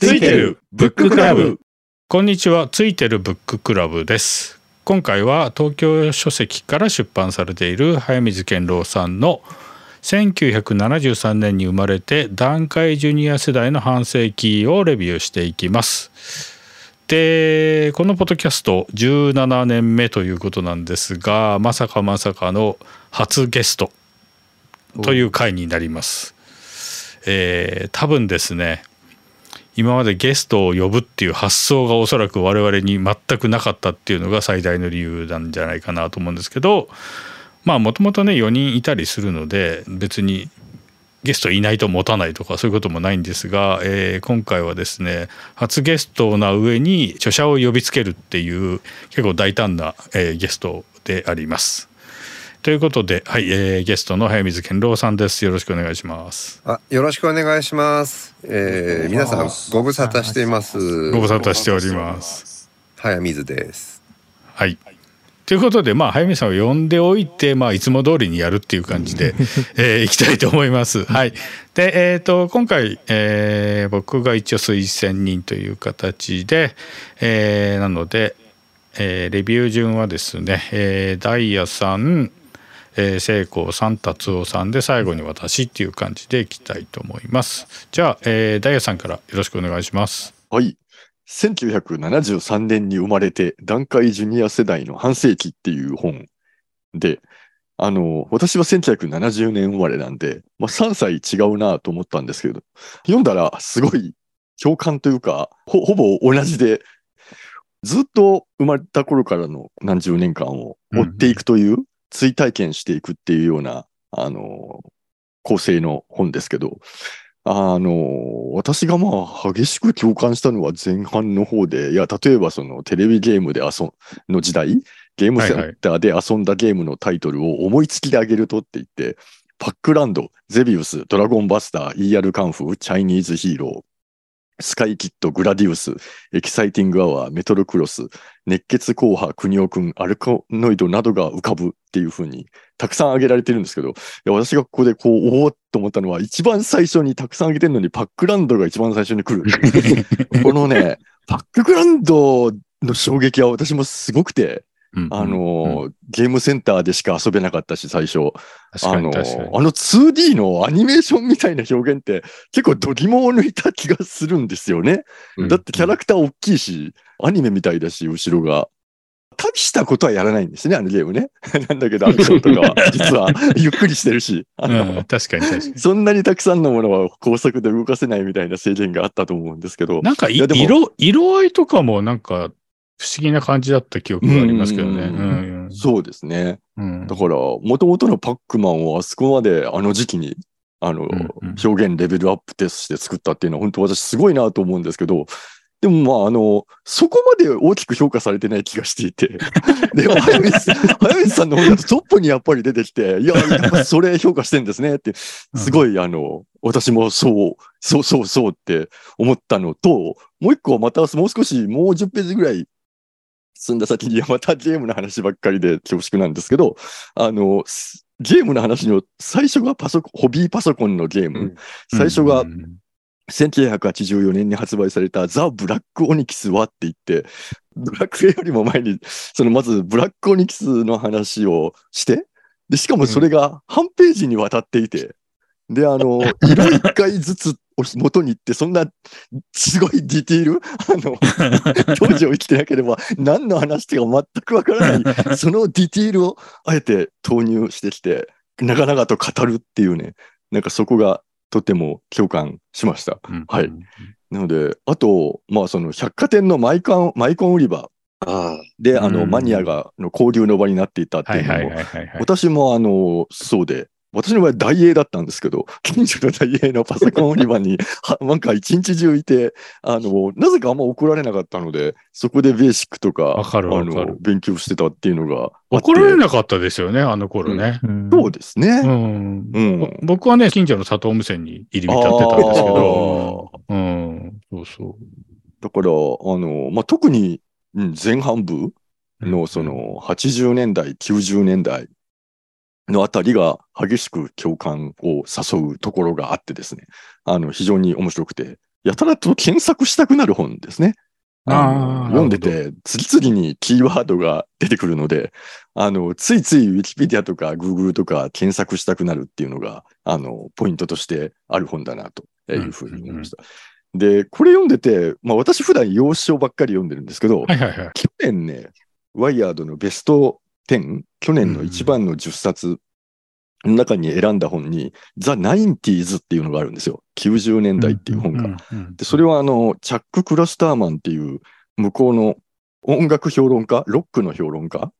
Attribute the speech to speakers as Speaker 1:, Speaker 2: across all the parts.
Speaker 1: ついてるブッククラブ。
Speaker 2: こんにちは。ついてるブッククラブです。今回は東京書籍から出版されている早水健郎さんの1973年に生まれて団塊ジュニア世代の半世紀をレビューしていきます。でこのポッドキャスト17年目ということなんですがまさかまさかの初ゲストという回になります。えー多分ですね今までゲストを呼ぶっていう発想がおそらく我々に全くなかったっていうのが最大の理由なんじゃないかなと思うんですけどまあもともとね4人いたりするので別にゲストいないと持たないとかそういうこともないんですが、えー今回はですね初ゲストな上に著者を呼びつけるっていう結構大胆な、えーゲストであります。ということで、はいえーゲストの早水健郎さんです。よろしくお願いします。
Speaker 3: あ、よろしくお願いします。えー、皆さんご無沙汰しています。
Speaker 2: ご無沙汰しております。
Speaker 3: 早水です。
Speaker 2: はい。ということで、まあ、早見さんを呼んでおいて、まあ、いつも通りにやるっていう感じで、えー、いきたいと思います。はい。で、えっ、と、今回、えー僕が一応推薦人という形で、えーなので、えーレビュー順はですね、えーダイヤさん、えー、聖光さん、達夫さんで、最後に私っていう感じでいきたいと思います。じゃあ、えーダイヤさんからよろしくお願いします。
Speaker 1: はい。1973年に生まれて、団塊ジュニア世代の半世紀っていう本で、あの、私は1970年生まれなんで、まあ、3歳違うなと思ったんですけど、読んだらすごい共感というか、ほほぼ同じで、ずっと生まれた頃からの何十年間を追っていくという、追体験していくっていうような、あの、構成の本ですけど、あの、私がまあ激しく共感したのは前半の方で、いや、例えばそのテレビゲームで遊ん、の時代、ゲームセンターで遊んだゲームのタイトルを思いつきであげるとって言って、パックランド、ゼビウス、ドラゴンバスター、ER カンフー、チャイニーズヒーロー、スカイキッド、グラディウス、エキサイティングアワー、メトロクロス、熱血硬派、くにおくん、アルカノイドなどが浮かぶっていう風に、たくさん挙げられてるんですけど、いや私がここでこう、おおっと思ったのは、一番最初にたくさん挙げてるのに、パックランドが一番最初に来る。このね、パックランドの衝撃は私もすごくて、あの、ゲームセンターでしか遊べなかったし、最初。あの。あの 2D のアニメーションみたいな表現って結構度肝を抜いた気がするんですよね。だってキャラクター大きいし、アニメみたいだし、後ろが。大したことはやらないんですね、あのゲームね。なんだけど、アクションとかは、実は、ゆっくりしてるし。
Speaker 2: うん、確かに確かに。
Speaker 1: そんなにたくさんのものは高速で動かせないみたいな制限があったと思うんですけど。
Speaker 2: なんか色、色合いとかもなんか不思議な感じだった記憶がありますけどね。
Speaker 1: うん
Speaker 2: うん
Speaker 1: そうですね。
Speaker 2: うん
Speaker 1: だから、もともとのパックマンをあそこまであの時期に、あの、
Speaker 2: んうん
Speaker 1: 表現レベルアップテストして作ったっていうのは本当私すごいなと思うんですけど、でもまあ、あの、そこまで大きく評価されてない気がしていて、でも、早水、早水さんの方だとトップにやっぱり出てきて、いや、やっぱそれ評価してんですねって、すごい、あの、私もそう、そうそうそうって思ったのと、もう一個はまたもう少し、もう10ページぐらい進んだ先に、またゲームの話ばっかりで恐縮なんですけど、あの、すゲームの話の最初がパソコン、ホビーパソコンのゲーム。
Speaker 3: うん。
Speaker 1: 最初が
Speaker 2: うん
Speaker 1: 1984年に発売されたザ・ブラック・オニキスはって言って、ブラックよりも前に、そのまずブラック・オニキスの話をして、で、しかもそれが半ページにわたっていて、で、あの、色一回ずつを元に行って、そんな、すごいディティール、あの、当時を生きてなければ何の話か全くわからない、そのディティールをあえて投入してきて、長々と語るっていうね、なんかそこがとても共感しました。
Speaker 2: うん。
Speaker 1: はい。なので、あと、まあその百貨店のマイカン、マイコン売り場
Speaker 3: あ
Speaker 1: で、あの、
Speaker 2: うん。
Speaker 1: マニアが、の交流の場になっていたって
Speaker 2: はいいうはい
Speaker 1: のも。私もあの、そうで、私の場合大英だったんですけど、近所の大英のパソコン売り場に、はなんか一日中いて、あの、なぜかあんま怒られなかったので、そこでベーシックとか、
Speaker 2: わかかる
Speaker 1: あの、勉強してたっていうのが。
Speaker 2: 怒られなかったですよね、あの頃ね。
Speaker 1: そうですね。
Speaker 2: うん
Speaker 1: うん。
Speaker 2: 僕はね、近所の佐藤無線に入り浸ってたんですけど、うん、そうそ
Speaker 1: だから、あの、まあ、特に、うん前半部
Speaker 2: う。
Speaker 1: のその80年代、90年代のあたりが激しく共感を誘うところがあってですね、あの、非常に面白くて、やたらと検索したくなる本ですね。読んでて、次々にキーワードが出てくるので、あの、ついつい Wikipedia とか Google とか検索したくなるっていうのが、あの、ポイントとしてある本だなというふうに思いました。で、これ読んでて、まあ私普段洋書ばっかり読んでるんですけど、
Speaker 2: はいはいはい。
Speaker 1: 去年ね、ワイヤードのベスト10、去年の一番の10冊の中に選んだ本に、ザ・ナインティーズっていうのがあるんですよ。90年代っていう本が。で、それはあの、チャック・クラスターマンっていう向こうの音楽評論家、ロックの評論家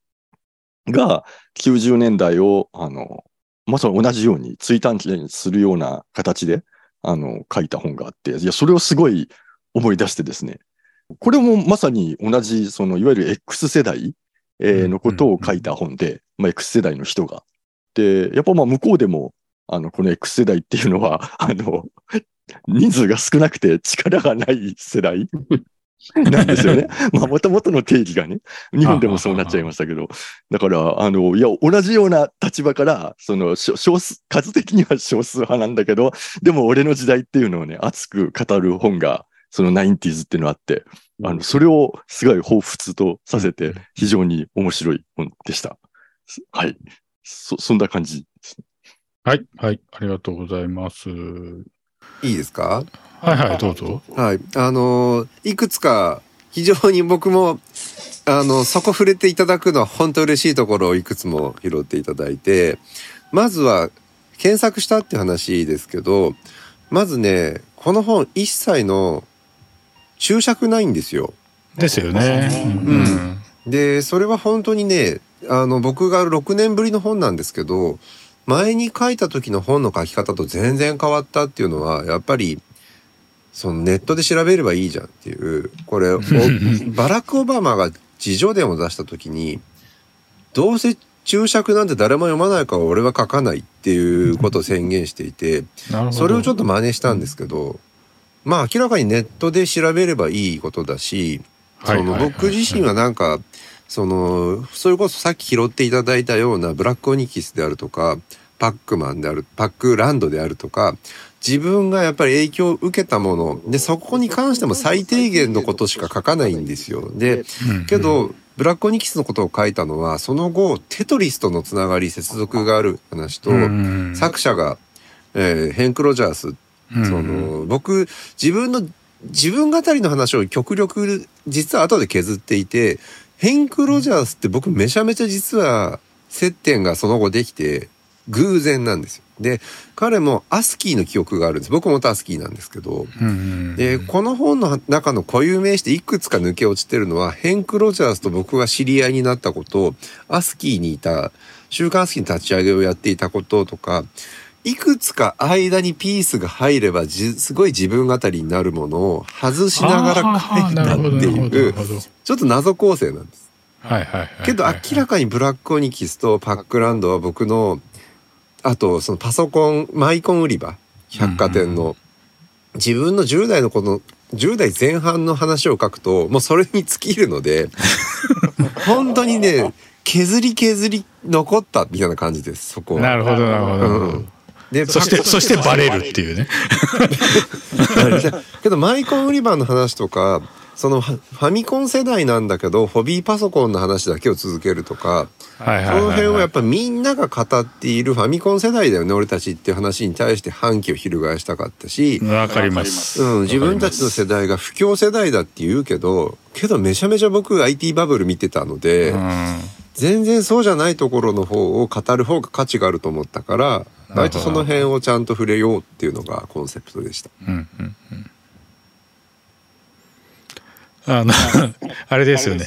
Speaker 1: が90年代を、あの、まさに同じように追短期するような形で、あの、書いた本があって、いや、それをすごい思い出してですね。これもまさに同じ、その、いわゆる X 世代、えーのことを書いた本で、まあ、X 世代の人が。で、やっぱまあ向こうでも、あの、この X 世代っていうのは、あの、人数が少なくて力がない世代 なんですよね。まあ、もともとの定義がね、日本でもそうなっちゃいましたけど、だから、あの、いや、同じような立場から、その、少少数、数的には少数派なんだけど、でも俺の時代っていうのをね、熱く語る本が、その 90s っていうのがあって、あの、それをすごい彷彿とさせて、非常に面白い本でした。はい。そ、そんな感じですね。
Speaker 2: はい、はい、ありがとうございます。
Speaker 3: いいですか？
Speaker 2: はいはい、どうぞ。
Speaker 3: はい。あのーいくつか非常に僕もあのそこ触れていただくのは本当嬉しいところをいくつも拾っていただいてまずは検索したって話ですけどまずねこの本一切の注釈ないんですよ。
Speaker 2: ですよね。うん。
Speaker 3: でそれは本当にねあの僕が6年ぶりの本なんですけど前に書いた時の本の書き方と全然変わったっていうのはやっぱりそのネットで調べればいいじゃんっていうこれお バラク・オバマが自叙伝を出した時にどうせ注釈なんて誰も読まないから俺は書かないっていうことを宣言していて
Speaker 2: なるほど。
Speaker 3: それをちょっと真似したんですけどまあ明らかにネットで調べればいいことだしその僕自身はなんかそのそれこそさっき拾っていただいたようなブラックオニキスであるとかパックマンであるパックランドであるとか自分がやっぱり影響を受けたものでそこに関しても最低限のことしか書かないんですよ。で
Speaker 2: うん。
Speaker 3: けど、ブラックオニキスのことを書いたのはその後テトリスとのつながり接続がある話と、
Speaker 2: うん。
Speaker 3: 作者が、えーヘンク・ロジャース
Speaker 2: うん
Speaker 3: その僕自分の自分語りの話を極力実は後で削っていてヘンク・ロジャースって僕めちゃめちゃ実は接点がその後できて偶然なんですよ。で彼もアスキーの記憶があるんです。僕もアスキーなんですけど
Speaker 2: うん。
Speaker 3: でこの本の中の固有名詞でいくつか抜け落ちてるのはヘンク・ロジャースと僕が知り合いになったことアスキーにいた週刊アスキーの立ち上げをやっていたこととかいくつか間にピースが入ればじすごい自分語りになるものを外しながら書いたっていうちょっと謎構成なんです。
Speaker 2: はいはいはい。
Speaker 3: けど明らかにブラックオニキスとパックランドは僕のあとそのパソコンマイコン売り場百貨店の自分の10代のこの10代前半の話を書くともうそれに尽きるので 本当にね削り削り残ったみたいな感じですそこは。
Speaker 2: なるほどなるほどなるほど。
Speaker 3: うんで
Speaker 2: そしてそしてバレるっていうね。
Speaker 3: けどマイコン売り場の話とかそのファミコン世代なんだけどホビーパソコンの話だけを続けるとか
Speaker 2: はいはいはいはい。
Speaker 3: その辺はやっぱみんなが語っているファミコン世代だよね俺たちっていう話に対して反旗を翻したかったし、
Speaker 2: わかります。
Speaker 3: うん、自分たちの世代が不況世代だって言うけどけどめちゃめちゃ僕 IT バブル見てたので、
Speaker 2: うん
Speaker 3: 全然そうじゃないところの方を語る方が価値があると思ったから割とその辺をちゃんと触れようっていうのがコンセプトでした。
Speaker 2: うんうんうんあの あれですよね。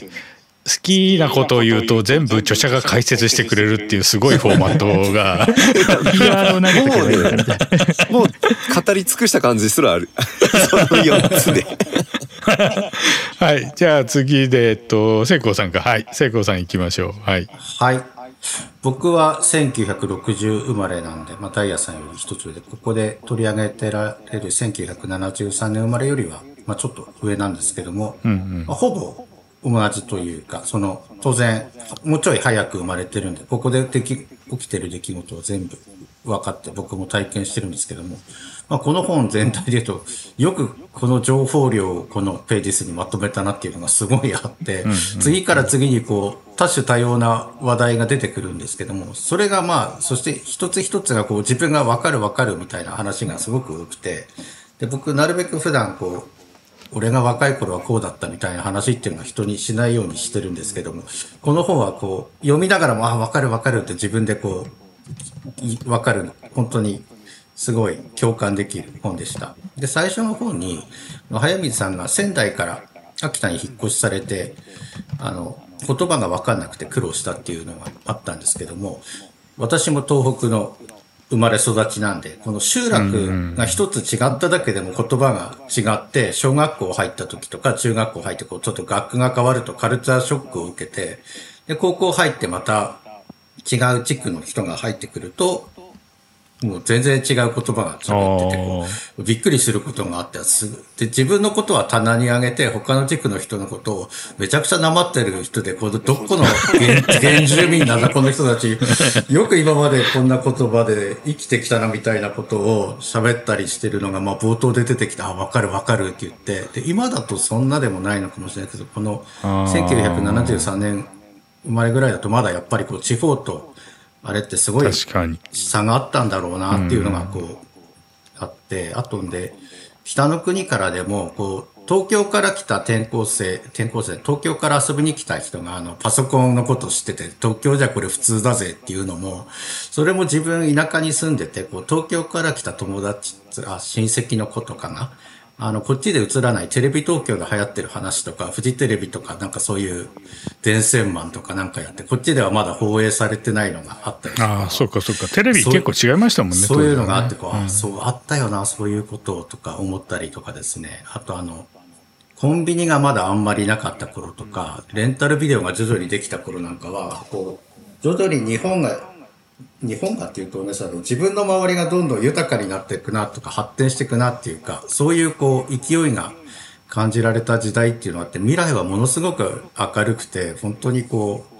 Speaker 2: 好きなことを言うと全部著者が解説してくれるっていうすごいフォーマットが。
Speaker 3: もう語り尽くした感じすらある。その4つで。
Speaker 2: はい。じゃあ次で、えっと、聖光さんか。はい。聖光さん行きましょう。はい。
Speaker 4: はい。僕は1960生まれなんで、まあ、ダイヤさんより一つ上で、ここで取り上げてられる1973年生まれよりは、まあ、ちょっと上なんですけども、まあほぼ同じというか、その、当然、もうちょい早く生まれてるんで、ここででき起きてる出来事を全部分かって僕も体験してるんですけども、まあ、この本全体で言うとよくこの情報量をこのページ数にまとめたなっていうのがすごいあって、次から次にこう多種多様な話題が出てくるんですけどもそれがまあそして一つ一つがこう自分が分かる分かるみたいな話がすごく多くてで僕なるべく普段こう俺が若い頃はこうだったみたいな話っていうのは人にしないようにしてるんですけどもこの本はこう読みながらもあ分かる分かるって自分でこうい分かる本当にすごい共感できる本でした。で最初の方に早水さんが仙台から秋田に引っ越しされてあの言葉が分かんなくて苦労したっていうのがあったんですけども私も東北の生まれ育ちなんで、この集落が一つ違っただけでも言葉が違って、小学校入った時とか中学校入ってこうちょっと学区が変わるとカルチャーショックを受けて、で、高校入ってまた違う地区の人が入ってくると、もう全然違う言葉が喋っててこう、びっくりすることがあってで、自分のことは棚に上げて、他の地区の人のことをめちゃくちゃなまってる人で、このどこの原 原住民なんだ、この人たち。よく今までこんな言葉で生きてきたなみたいなことを喋ったりしてるのが、まあ冒頭で出てきた、あ、わかるわかるって言って、で、今だとそんなでもないのかもしれないけど、この1973年生まれぐらいだとまだやっぱりこう地方と、あれってすごい
Speaker 2: 確かに。
Speaker 4: 差があったんだろうなっていうのがこうあって、あとんで北の国からでもこう東京から来た転校生転校生東京から遊びに来た人があのパソコンのことを知ってて東京じゃこれ普通だぜっていうのもそれも自分田舎に住んでてこう東京から来た友達あ親戚の子とかがあのこっちで映らないテレビ東京で流行ってる話とかフジテレビとかなんかそういう電線マンとかなんかやってこっちではまだ放映されてないのがあったりとか
Speaker 2: ああ、そうかそうか。テレビ結構違いましたもんね。
Speaker 4: そういうのがあってこう、あそうあったよなそういうこととか思ったりとかですねあとあのコンビニがまだあんまりなかった頃とかレンタルビデオが徐々にできた頃なんかはこう徐々に日本が日本がっていうと大げさだけど自分の周りがどんどん豊かになっていくなとか発展していくなっていうかそういうこう勢いが感じられた時代っていうのがあって未来はものすごく明るくて本当にこう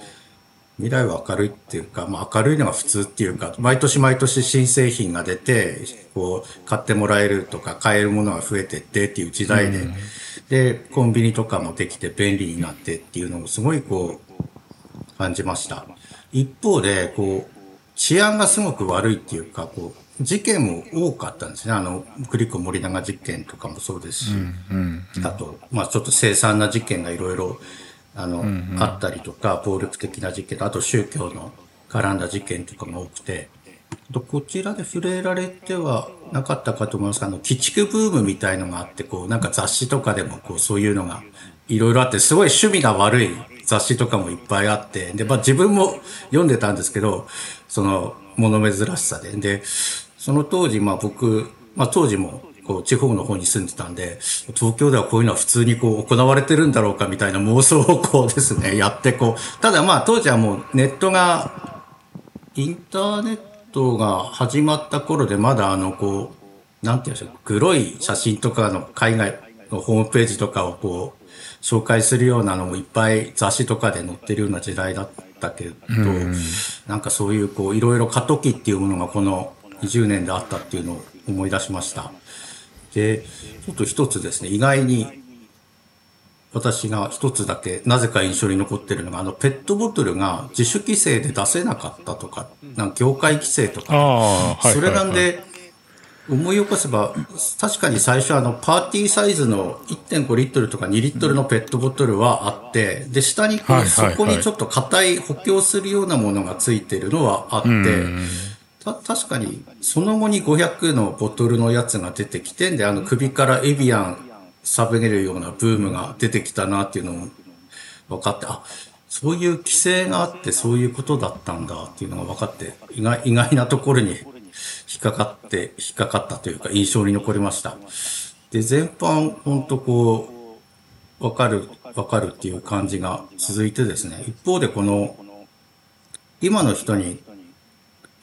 Speaker 4: 未来は明るいっていうか、まあ、明るいのが普通っていうか毎年毎年新製品が出てこう買ってもらえるとか買えるものが増えてってっていう時代で、でコンビニとかもできて便利になってっていうのをすごいこう感じました。一方でこう治安がすごく悪いっていうかこう事件も多かったんですね。あのクリコ森永事件とかもそうですし、あと、まあ、ちょっと凄惨な事件がいろいろあの、あったりとか暴力的な事件あと宗教の絡んだ事件とかが多くて。とこちらで触れられてはなかったかと思いますがあの鬼畜ブームみたいのがあってこうなんか雑誌とかでもこうそういうのがいろいろあってすごい趣味が悪い雑誌とかもいっぱいあってで、まあ、自分も読んでたんですけどその物珍しさで。でその当時まあ僕、まあ、当時もこう地方の方に住んでたんで東京ではこういうのは普通にこう行われてるんだろうかみたいな妄想をこうですね やってこう。ただまあ当時はもうネットがインターネットが始まった頃でまだあのこうなんていうんでしょう黒い写真とかの海外のホームページとかをこう紹介するようなのもいっぱい雑誌とかで載ってるような時代だったけど、なんかそういうこういろいろ過渡期っていうものがこの20年であったっていうのを思い出しました。で、ちょっと一つですね、意外に私が一つだけなぜか印象に残ってるのが、あのペットボトルが自主規制で出せなかったとか、なんか業界規制とか。それなん
Speaker 2: はい
Speaker 4: で、思い起こせば、確かに最初あの、パーティーサイズの1.5リットルとか2リットルのペットボトルはあって、で、下にこう、そこにちょっと硬い補強するようなものがついてるのはあって、た確かに、その後に500のボトルのやつが出てきてんで、あの首からエビアン喋れるようなブームが出てきたなっていうのも分かって、あ、そういう規制があってそういうことだったんだっていうのが分かって、意外意外なところに引っかかって、引っかかったというか印象に残りました。で、全般、本当こう、分かる、分かるっていう感じが続いてですね、一方でこの、今の人に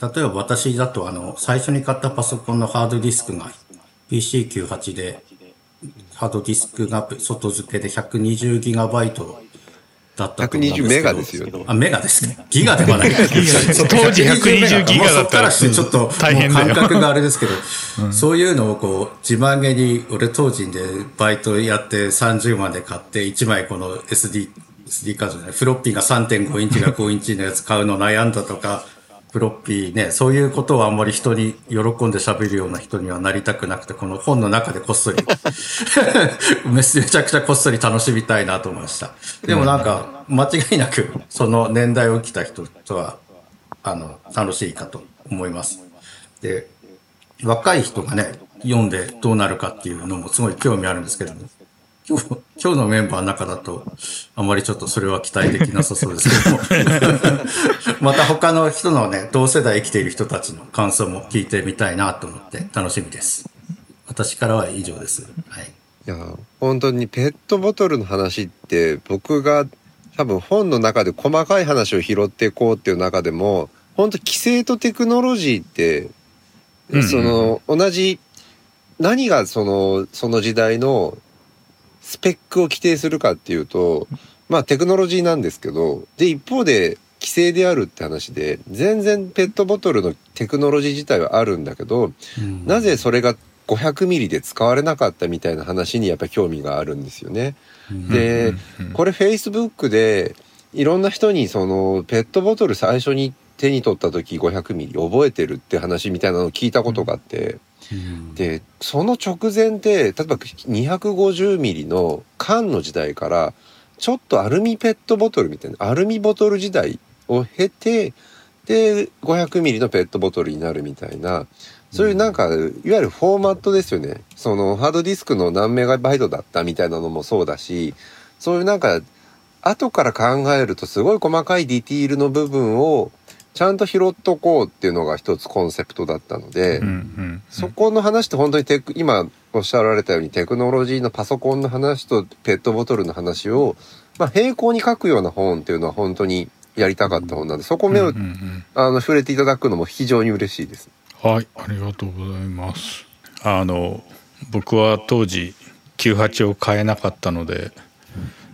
Speaker 4: 例えば私だとあの最初に買ったパソコンのハードディスクが PC98 でハードディスクが外付けで 120GB だったと思うんですけど。
Speaker 3: 120メガですよね
Speaker 4: あ、メガですね。ギガではない。
Speaker 2: 当時120ギガだったら
Speaker 4: そっからしてちょっと、
Speaker 2: 大変
Speaker 4: 感覚があれですけど、そういうのをこう、自慢げに、俺当時でバイトやって30万で買って、1枚この SD、SD カードじゃない、フロッピーが3.5インチが5インチのやつ買うの悩んだとか、フロッピーね、そういうことはあんまり人に喜んで喋るような人にはなりたくなくて、この本の中でこっそり、めちゃくちゃこっそり楽しみたいなと思いました。でもなんか、間違いなく、その年代を生きた人とは、あの、楽しいかと思います。で、若い人がね、読んでどうなるかっていうのもすごい興味あるんですけども、今日、今日のメンバーの中だと、あまりちょっとそれは期待できなさそうですけども。また他の人のね、同世代生きている人たちの感想も聞いてみたいなと思って楽しみです。私からは以上です。はい。
Speaker 3: いや本当にペットボトルの話って僕が多分本の中で細かい話を拾っていこうっていう中でも本当規制とテクノロジーって、その同じ何がそのその時代のスペックを規定するかっていうとまあテクノロジーなんですけどで一方で規制であるって話で全然ペットボトルのテクノロジー自体はあるんだけどなぜそれが500ミリで使われなかったみたいな話にやっぱり興味があるんですよね。で、これ Facebook でいろんな人にそのペットボトル最初に手に取った時500ミリ覚えてるって話みたいなのを聞いたことがあって、でその直前で例えば250ミリの缶の時代からちょっとアルミペットボトルみたいなアルミボトル時代を経てで500ミリのペットボトルになるみたいなそういうなんかいわゆるフォーマットですよね。そのハードディスクの何メガバイトだったみたいなのもそうだしそういうなんか後から考えるとすごい細かいディティールの部分をちゃんと拾っとこうっていうのが一つコンセプトだったので、
Speaker 2: うんうん
Speaker 3: そこの話って本当にテク今おっしゃられたようにテクノロジーのパソコンの話とペットボトルの話を、まあ、並行に書くような本っていうのは本当にやりたかった本なんでそこ目を、
Speaker 2: うんうんうん
Speaker 3: あの触れていただくのも非常に嬉しいです。
Speaker 2: はい、ありがとうございます。あの僕は当時98を買えなかったので、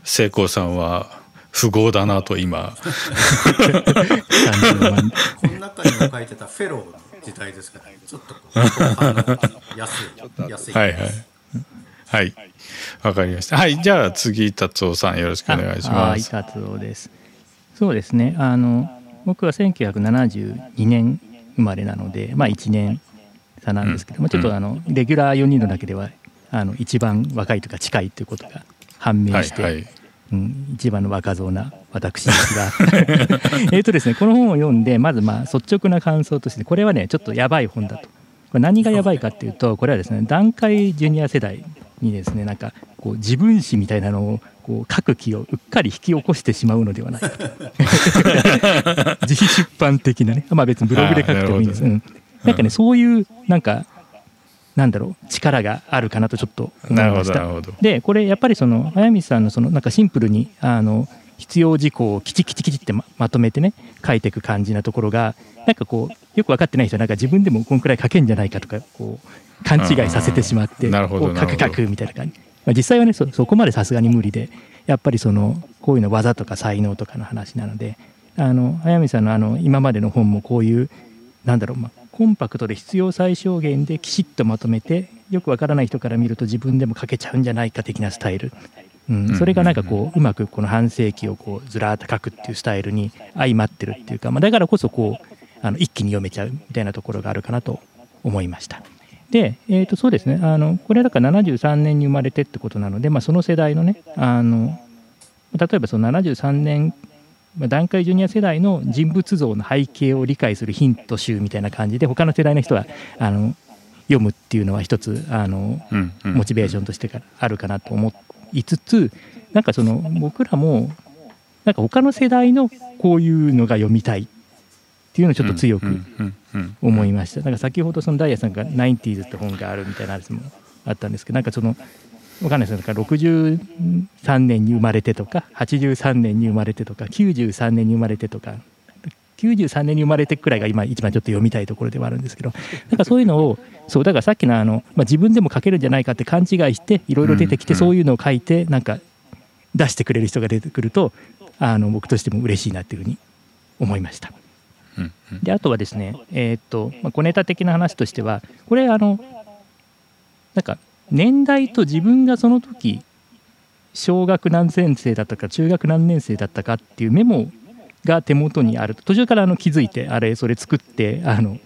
Speaker 2: 聖光さんは富豪だなと今
Speaker 5: 30万
Speaker 4: この中にも書いてたフェローの時代ですから、ちょっと安い、安い。
Speaker 2: はいはいはいわかりました。はいじゃあ次達夫さんよろしくお願いし
Speaker 5: あはい
Speaker 2: ます。
Speaker 5: 達夫ですそうですねあの僕は1972年生まれなのでまあ1年差なんですけども、
Speaker 2: うん
Speaker 5: ちょっとあのレギュラー4人の中ではあの一番若いとか近いということが判明して、
Speaker 2: はいはい
Speaker 5: うん、一番の若造な私ですが。えっとですねこの本を読んでまずまあ率直な感想としてこれはねちょっとやばい本だと。これ何がやばいかっていうとこれはですね段階ジュニア世代にですねなんかこう自分史みたいなのをこう書く気をうっかり引き起こしてしまうのではないかと。自費出版的なね。まあ別にブログで書くてもいいんです、うん、なんかねそういうなんかなんだろう力があるかなとちょっと思いました。でこれやっぱりその早見さんのそのなんかシンプルにあの必要事項をきちきちきちってままとめてね書いていく感じなところがなんかこうよく分かってない人はなんか自分でもこんくらい書けんじゃないかとかこう勘違いさせてしまってこう
Speaker 2: なるほど。
Speaker 5: 書く書くみたいな感じ、まあ、実際はねそそこまでさすがに無理でやっぱりそのこういうの技とか才能とかの話なのであの早見さんのあの今までの本もこういうなんだろう、まあ、コンパクトで必要最小限できちっとまとめてよくわからない人から見ると自分でも書けちゃうんじゃないか的なスタイル、うん、それがなんかこううまくこの半世紀をこうずらーっと書くっていうスタイルに相まってるっていうか、まあ、だからこそこうあの一気に読めちゃうみたいなところがあるかなと思いました。で、えー、とそうですね。あのこれだから73年に生まれてってことなので、まあ、その世代のねあの例えばその73年まあ段階ジュニア世代の人物像の背景を理解するヒント集みたいな感じで他の世代の人はあの読むっていうのは一つあの
Speaker 2: うんうん。
Speaker 5: モチベーションとしてあるかなと思いつつなんかその僕らもなんか他の世代のこういうのが読みたいっていうのをちょっと強く思いました。なんか先ほどそのダイヤさんが 90s って本があるみたいな話もあったんですけどなんかそのわかんないですか63年に生まれてとか83年に生まれてとか93年に生まれてとか93年に生まれてくらいが今一番ちょっと読みたいところではあるんですけどなんかそういうのをそうだからさっきのあの、まあ、自分でも書けるんじゃないかって勘違いしていろいろ出てきて
Speaker 2: うん。
Speaker 5: そういうのを書いてなんか出してくれる人が出てくるとあの僕としても嬉しいなっていうふうに思いました。であとはですね、えーっとまあ、小ネタ的な話としてはこれあのなんか年代と自分がその時小学何年生だったか中学何年生だったかっていうメモが手元にある途中からあの気づいてあれそれ作ってあの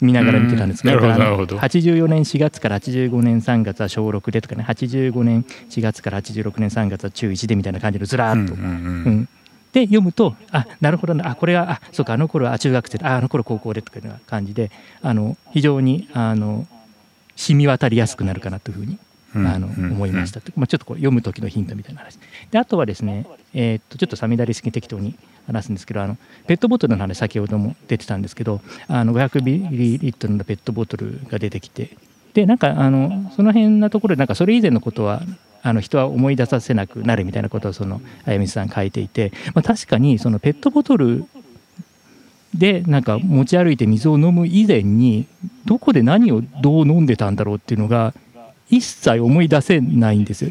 Speaker 5: 見ながら見てたんですけど
Speaker 2: うん。なるほど
Speaker 5: だからあの
Speaker 2: なるほど
Speaker 5: 84年4月から85年3月は小6でとかね85年4月から86年3月は中1でみたいな感じでずらーっと。で読むとあなるほどな。あこれはあそうかあの頃は中学生でああの頃高校でとかいうような感じであの非常にあの染み渡りやすくなるかなというふうに
Speaker 2: うん
Speaker 5: あの
Speaker 2: うん
Speaker 5: 思いました、まあ、ちょっとこう読む時のヒントみたいな話。であとはですね、えーっとちょっとサミダリ式に適当に話すんですけどあのペットボトルの話先ほども出てたんですけどあの500ミリリットルのペットボトルが出てきてでなんかあのその辺なところでなんかそれ以前のことはあの人は思い出させなくなるみたいなことをそのあやみさん書いていて、まあ、確かにそのペットボトルでなんか持ち歩いて水を飲む以前にどこで何をどう飲んでたんだろうっていうのが一切思い出せないんですよ。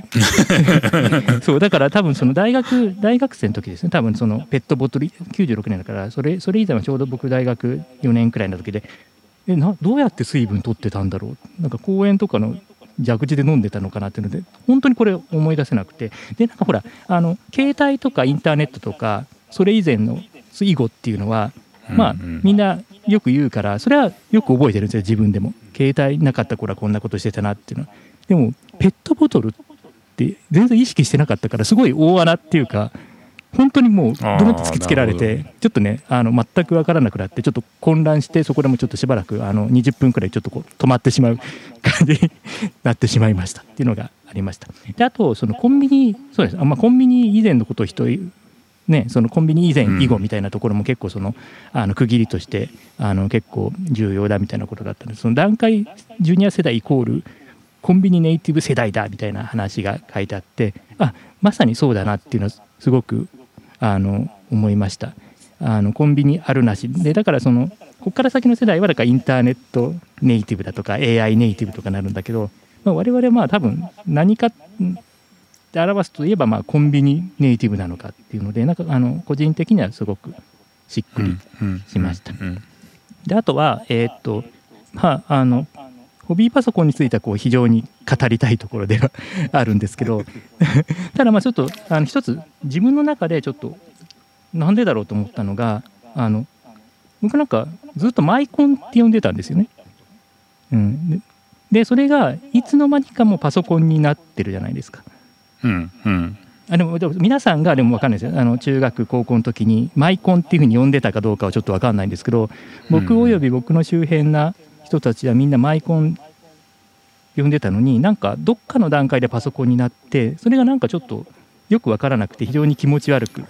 Speaker 5: そうだから多分その大学大学生の時ですね。多分そのペットボトル96年だからそれそれ以前はちょうど僕大学4年くらいの時でえなどうやって水分取ってたんだろう？なんか公園とかの蛇口で飲んでたのかなっていうので本当にこれ思い出せなくて。でなんかほらあの携帯とかインターネットとかそれ以前の以後っていうのはまあみんなよく言うからそれはよく覚えてるんですよ自分でも。携帯なかった頃はこんなことしてたなっていうのは。でもペットボトルって全然意識してなかったからすごい大穴っていうか本当にもうどんと突きつけられ
Speaker 2: な
Speaker 5: てちょっとねあの全く分からなくなってちょっと混乱してそこでもちょっとしばらくあの20分くらいちょっとこう止まってしまう感じに なってしまいましたっていうのがありました。であとそのコンビニそうです。あ、まあ、コンビニ以前のことを人ね、そのコンビニ以前
Speaker 2: うん
Speaker 5: 以後みたいなところも結構そのあの区切りとしてあの結構重要だみたいなことだったのでその段階ジュニア世代イコールコンビニネイティブ世代だみたいな話が書いてあってあまさにそうだなっていうのはすごくあの思いました。あのコンビニあるなし。でだからそのここから先の世代はだからインターネットネイティブだとか AI ネイティブとかなるんだけど、まあ、我々はまあ多分何かで表すといえばまあコンビニネイティブなのかっていうのでなんかあの個人的にはすごくしっくりしました
Speaker 2: うん
Speaker 5: であとはえーっとまああのホビーパソコンについてはこう非常に語りたいところではあるんですけど ただまあちょっとあの一つ自分の中でちょっとなんでだろうと思ったのがあの僕なんかずっとマイコンって呼んでたんですよね。うん、ででそれがいつの間にかもうパソコンになってるじゃないですか。
Speaker 2: うんうん。
Speaker 5: あでもでも皆さんがでも分かんないですよ。あの中学高校の時にマイコンっていうふうに呼んでたかどうかはちょっと分かんないんですけど僕および僕の周辺な人たちはみんなマイコン呼んでたのになんかどっかの段階でパソコンになってそれがなんかちょっとよく分からなくて非常に気持ち悪く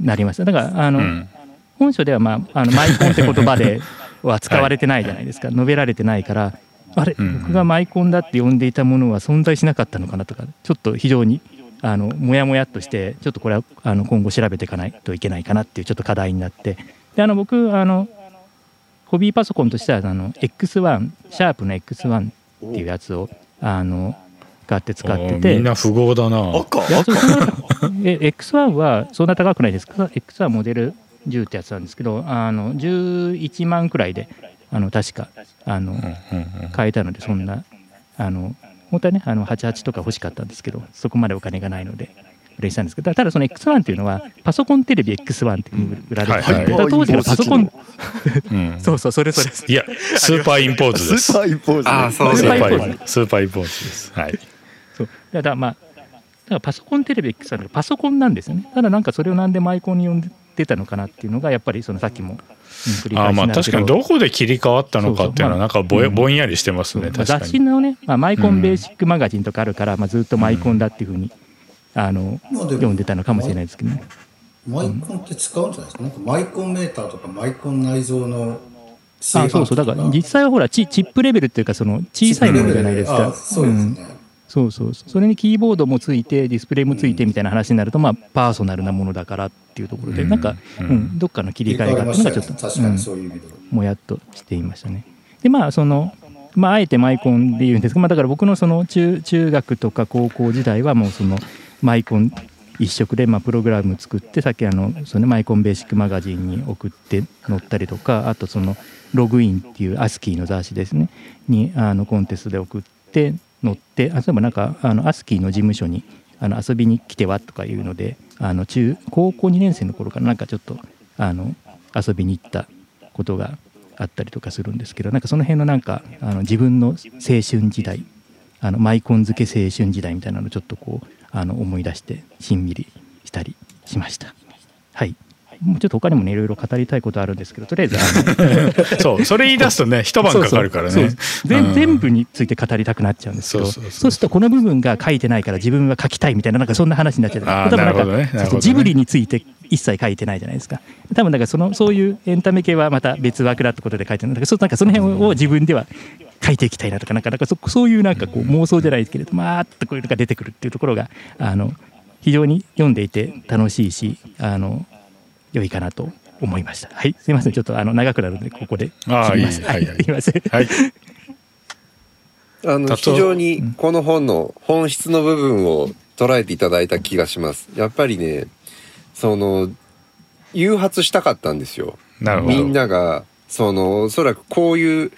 Speaker 5: なりました。だからあの、
Speaker 2: うん。
Speaker 5: 本書では、まあ、あのマイコンって言葉では使われてないじゃないですか、述べられてないからあれ、
Speaker 2: うん。
Speaker 5: 僕がマイコンだって呼んでいたものは存在しなかったのかなとかちょっと非常にあのもやもやっとしてちょっとこれはあの今後調べていかないといけないかなっていうちょっと課題になって。であの僕あのホビーパソコンとしてはあの X1 シャープの X1 っていうやつをあの買って使ってて。
Speaker 2: みんな富豪だな。
Speaker 1: 赤？
Speaker 5: いやそうそんなえ X1 はそんな高くないですか？X1 モデル10ってやつなんですけどあの11万くらいであの確かあの
Speaker 2: うんうんうん。
Speaker 5: 買えたのでそんなあの本当はねあの88とか欲しかったんですけどそこまでお金がないので売れしたんですけどただその X1 っていうのはパソコンテレビ X1 っていう売られてて、
Speaker 2: はいはい。
Speaker 5: だから当時のパソコン
Speaker 2: うん。
Speaker 5: そうそうそれそれ
Speaker 2: いやスーパーインポーズです。
Speaker 1: スーパーインポーズ。
Speaker 3: あーそう
Speaker 2: スーパーインポ
Speaker 5: ー
Speaker 2: ズ。スーパーインポーズです。はい。
Speaker 5: そう。だからまあだからパソコンテレビ X はパソコンなんですよね。ただなんかそれをなんでマイコンに呼んでたのかなっていうのがやっぱりそのさっきも、
Speaker 2: あーまあ確かにどこで切り替わったのかっていうのはなんかぼや
Speaker 5: うん。
Speaker 2: ぼんやりしてますね
Speaker 5: そう
Speaker 2: 確か
Speaker 5: 雑誌
Speaker 2: に
Speaker 5: のね、まあ、マイコンベーシックマガジンとかあるから、まあ、ずっとマイコンだっていうふうに、あの呼んでたのかもしれないですけどね。
Speaker 4: マイコンって使うんじゃないですか？なんかマイコンメーターとかマイコン内蔵の製
Speaker 5: あ
Speaker 4: 品
Speaker 5: そうそう。だから実際はほらチチップレベルっていうかその小さいものじゃないですか。
Speaker 4: あそうです
Speaker 5: ん
Speaker 4: ね。
Speaker 5: そうそうそうそれにキーボードもついてディスプレイもついてみたいな話になると、まあパーソナルなものだからっていうところで、
Speaker 2: うん。
Speaker 5: なんか、
Speaker 2: う
Speaker 5: うん。んどっかの切り替えがあったのがちょっと、
Speaker 4: 確かにそういう意味では。
Speaker 5: もやっとしていましたね。でまあそのまああえてマイコンで言うんですけど、まあ、だから僕のその中中学とか高校時代はもうそのマイコン一色でまあプログラム作ってさっきあのその、ね、マイコンベーシックマガジンに送って載ったりとかあとそのログインっていうアスキーの雑誌ですね。にあのコンテストで送って載ってあそういえばなんかあのアスキーの事務所にあの遊びに来てはとかいうのであの中高校2年生の頃からなんかちょっとあの遊びに行ったことがあったりとかするんですけどなんかその辺のなんかあの自分の青春時代あのマイコン付け青春時代みたいなのをちょっとこうあの思い出してしんみりしたりしました。はいもうちょっと他にもねいろいろ語りたいことあるんですけどとりあえず
Speaker 2: そうそれ言い出すとね 一晩かかるからね。
Speaker 5: 全部について語りたくなっちゃうんですけどそうするとこの部分が書いてないから自分は書きたいみたいななんかそんな話になっちゃう多分なんか、ね。ね、ジブリについて一切書いてないじゃないですか。多分だからそのそういうエンタメ系はまた別枠だってことで書いてるんだけどなんかその辺を自分では書いていきたいなとかなんかなんかそそういうなんかこう妄想じゃないですけれどまあっとこういうのが出てくるっていうところがあの非常に読んでいて楽しいしあの良いかなと思いました。はい、すみません、ちょっとあの長くなるのでここで
Speaker 2: 切ります。
Speaker 5: はい、すみません。はい。
Speaker 3: あの非常にこの本の本質の部分を捉えていただいた気がします。やっぱりね、その誘発したかったんですよ。みんながそのおそらくこういう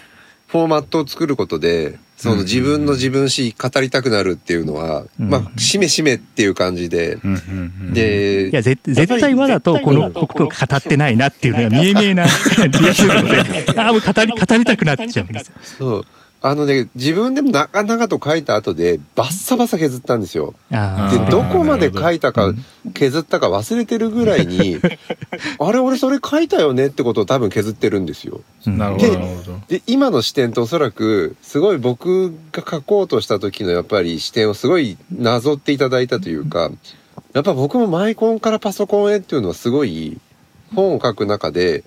Speaker 3: フォーマットを作ることでその自分の自分史語りたくなるっていうのは、うん、まあしめしめっていう感じで、うん、
Speaker 5: でいや絶対わざとこのことを語ってないなっていうのが見え見えなリアクションでああもう語り語りたくなっちゃうんです。
Speaker 3: そうあのね自分でもなかなかと書いた後でバッサバサ削ったんですよ。でどこまで書いたか削ったか忘れてるぐらいにあれ俺それ書いたよねってことを多分削ってるんですよ。
Speaker 2: なるほど
Speaker 3: で今の視点とおそらくすごい僕が書こうとした時のやっぱり視点をすごいなぞっていただいたというかやっぱ僕もマイコンからパソコンへっていうのはすごい本を書く中で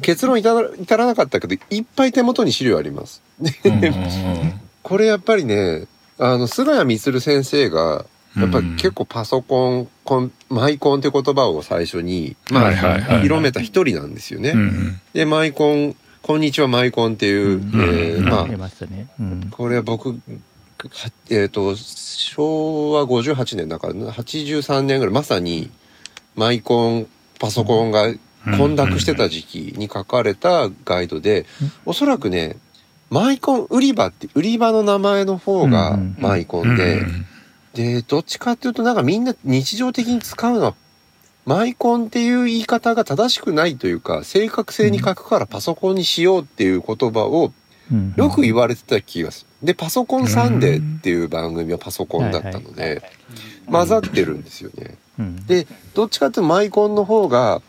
Speaker 3: 結論至らなかったけどいっぱい手元に資料あります。これやっぱりねあの菅谷充先生がやっぱり結構パソコンコンマイコンって言葉を最初に、まあ、広めた一人なんですよね。でマイコン「こんにちはマイコン」っていう、えまあ、これは僕えっ、と昭和58年だから83年ぐらいまさにマイコンパソコンが混濁してた時期に書かれたガイドで、おそらくねマイコン売り場って売り場の名前の方がマイコンで、でどっちかっていうとなんかみんな日常的に使うのはマイコンっていう言い方が正しくないというか正確性に書くからパソコンにしようっていう言葉をよく言われてた気がする。でパソコンサンデーっていう番組はパソコンだったので混ざってるんですよね。でどっちかっていうとマイコンの方が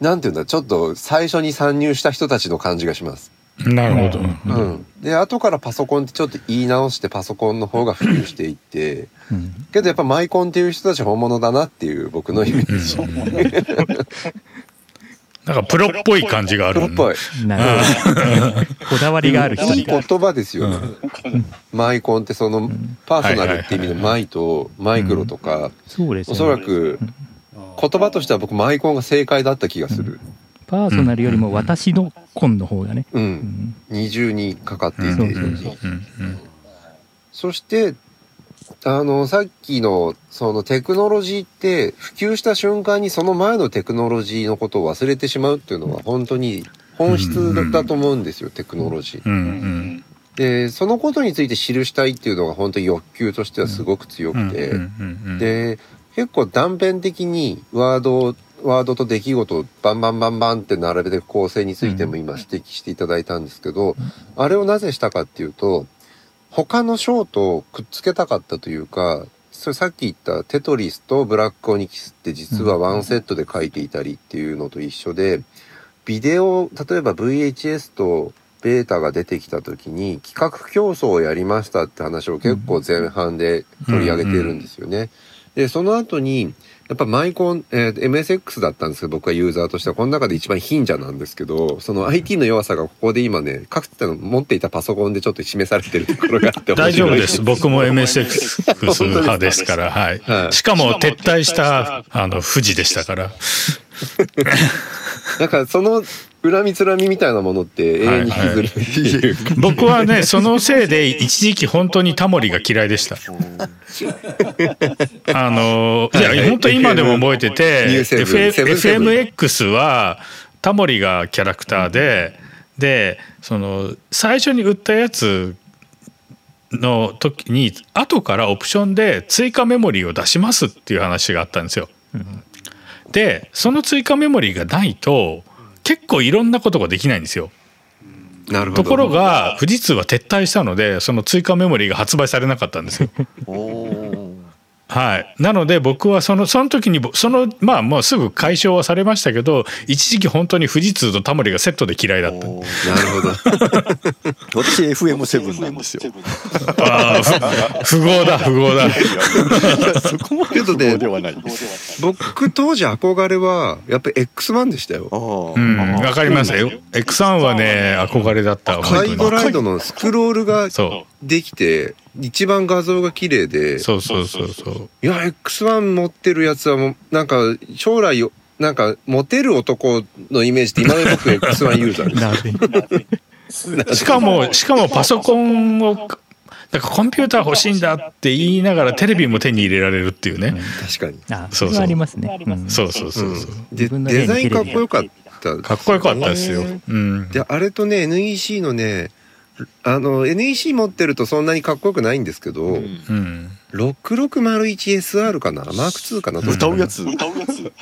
Speaker 3: なんていうんだちょっと最初に参入した人たちの感じがします。
Speaker 2: なるほど。
Speaker 3: うん。で後からパソコンってちょっと言い直してパソコンの方が普及していって、うん、けどやっぱマイコンっていう人たち本物だなっていう僕のイメージ。
Speaker 2: なんかプロっぽい感じがある。
Speaker 3: プロっぽい。なる
Speaker 5: ほど。こだわりがある人
Speaker 3: いい言葉ですよね。マイコンってそのパーソナルって意味のマイとマイクロとか、おそらく言葉としては僕マイコンが正解だった気がする。
Speaker 5: パーソナルよりも私のコンの方がね。
Speaker 3: うん。二重にかかっていて。そしてあのさっきのそのテクノロジーって普及した瞬間にその前のテクノロジーのことを忘れてしまうっていうのは本当に本質だと思うんですよ、テクノロジー。でそのことについて記したいっていうのが本当に欲求としてはすごく強くて。で結構断片的にワードワードと出来事をバンバンバンバンって並べて構成についても今指摘していただいたんですけど、あれをなぜしたかっていうと他の章とくっつけたかったというかそれさっき言ったテトリスとブラックオニキスって実はワンセットで書いていたりっていうのと一緒でビデオ例えば VHS とベータが出てきた時に企画競争をやりましたって話を結構前半で取り上げているんですよね。でその後にやっぱマイコン、えー、MSX だったんですけど、僕はユーザーとしては、この中で一番貧者なんですけど、その IT の弱さがここで今ね、かつての持っていたパソコンでちょっと示されてるところがあって。
Speaker 2: 大丈夫です。僕も MSX 派ですから、はい。はい、しかも撤退した、あの、富士でしたから。
Speaker 3: だからその、恨みつらみみたいなものって永遠に引きずる。ってい。う、
Speaker 2: 僕はねそのせいで一時期本当にタモリが嫌いでした。あのいや本当今でも覚えてて FMX はタモリがキャラクターででその最初に売ったやつの時に後からオプションで追加メモリーを出しますっていう話があったんですよ。でその追加メモリーがないと結構いろんなことができないんですよ。ところが富士通は撤退したのでその追加メモリーが発売されなかったんですよ。はい、なので僕はそのその時にぼそのまあもうすぐ解消はされましたけど一時期本当に富士通とタモリがセットで嫌いだった。
Speaker 3: なるほど
Speaker 1: 私 FM7 なんですよ。
Speaker 2: ああふ富豪だ富豪だ。
Speaker 1: そこまで不合ではない。
Speaker 3: 僕当時憧れはやっぱり X1 でしたよ
Speaker 1: あ
Speaker 2: うんわかりますよ。X1 はね憧れだった。
Speaker 3: カイドライドのスクロールが
Speaker 2: そ
Speaker 3: できて一番画像が綺麗で
Speaker 2: うそうそうそうそう。
Speaker 3: いや X1 持ってるやつはもうなんか将来よなんかモテる男のイメージって今まで僕 X1 ユーザーです。
Speaker 2: しかもしかもパソコンをなんかコンピューター欲しいんだって言いながらテレビも手に入れられるっていうね。
Speaker 3: 確かに。
Speaker 5: あ
Speaker 2: そうそう。
Speaker 5: ありますね。うん。
Speaker 2: そうそうそうそう。
Speaker 3: デザインかっこよかった
Speaker 2: かっこよかったですよ。うん。
Speaker 3: であれとね NEC のねあの NEC 持ってるとそんなにかっこよくないんですけど、
Speaker 2: うん。
Speaker 3: 6601SR かな？マーク2かな？
Speaker 1: 歌うやつ。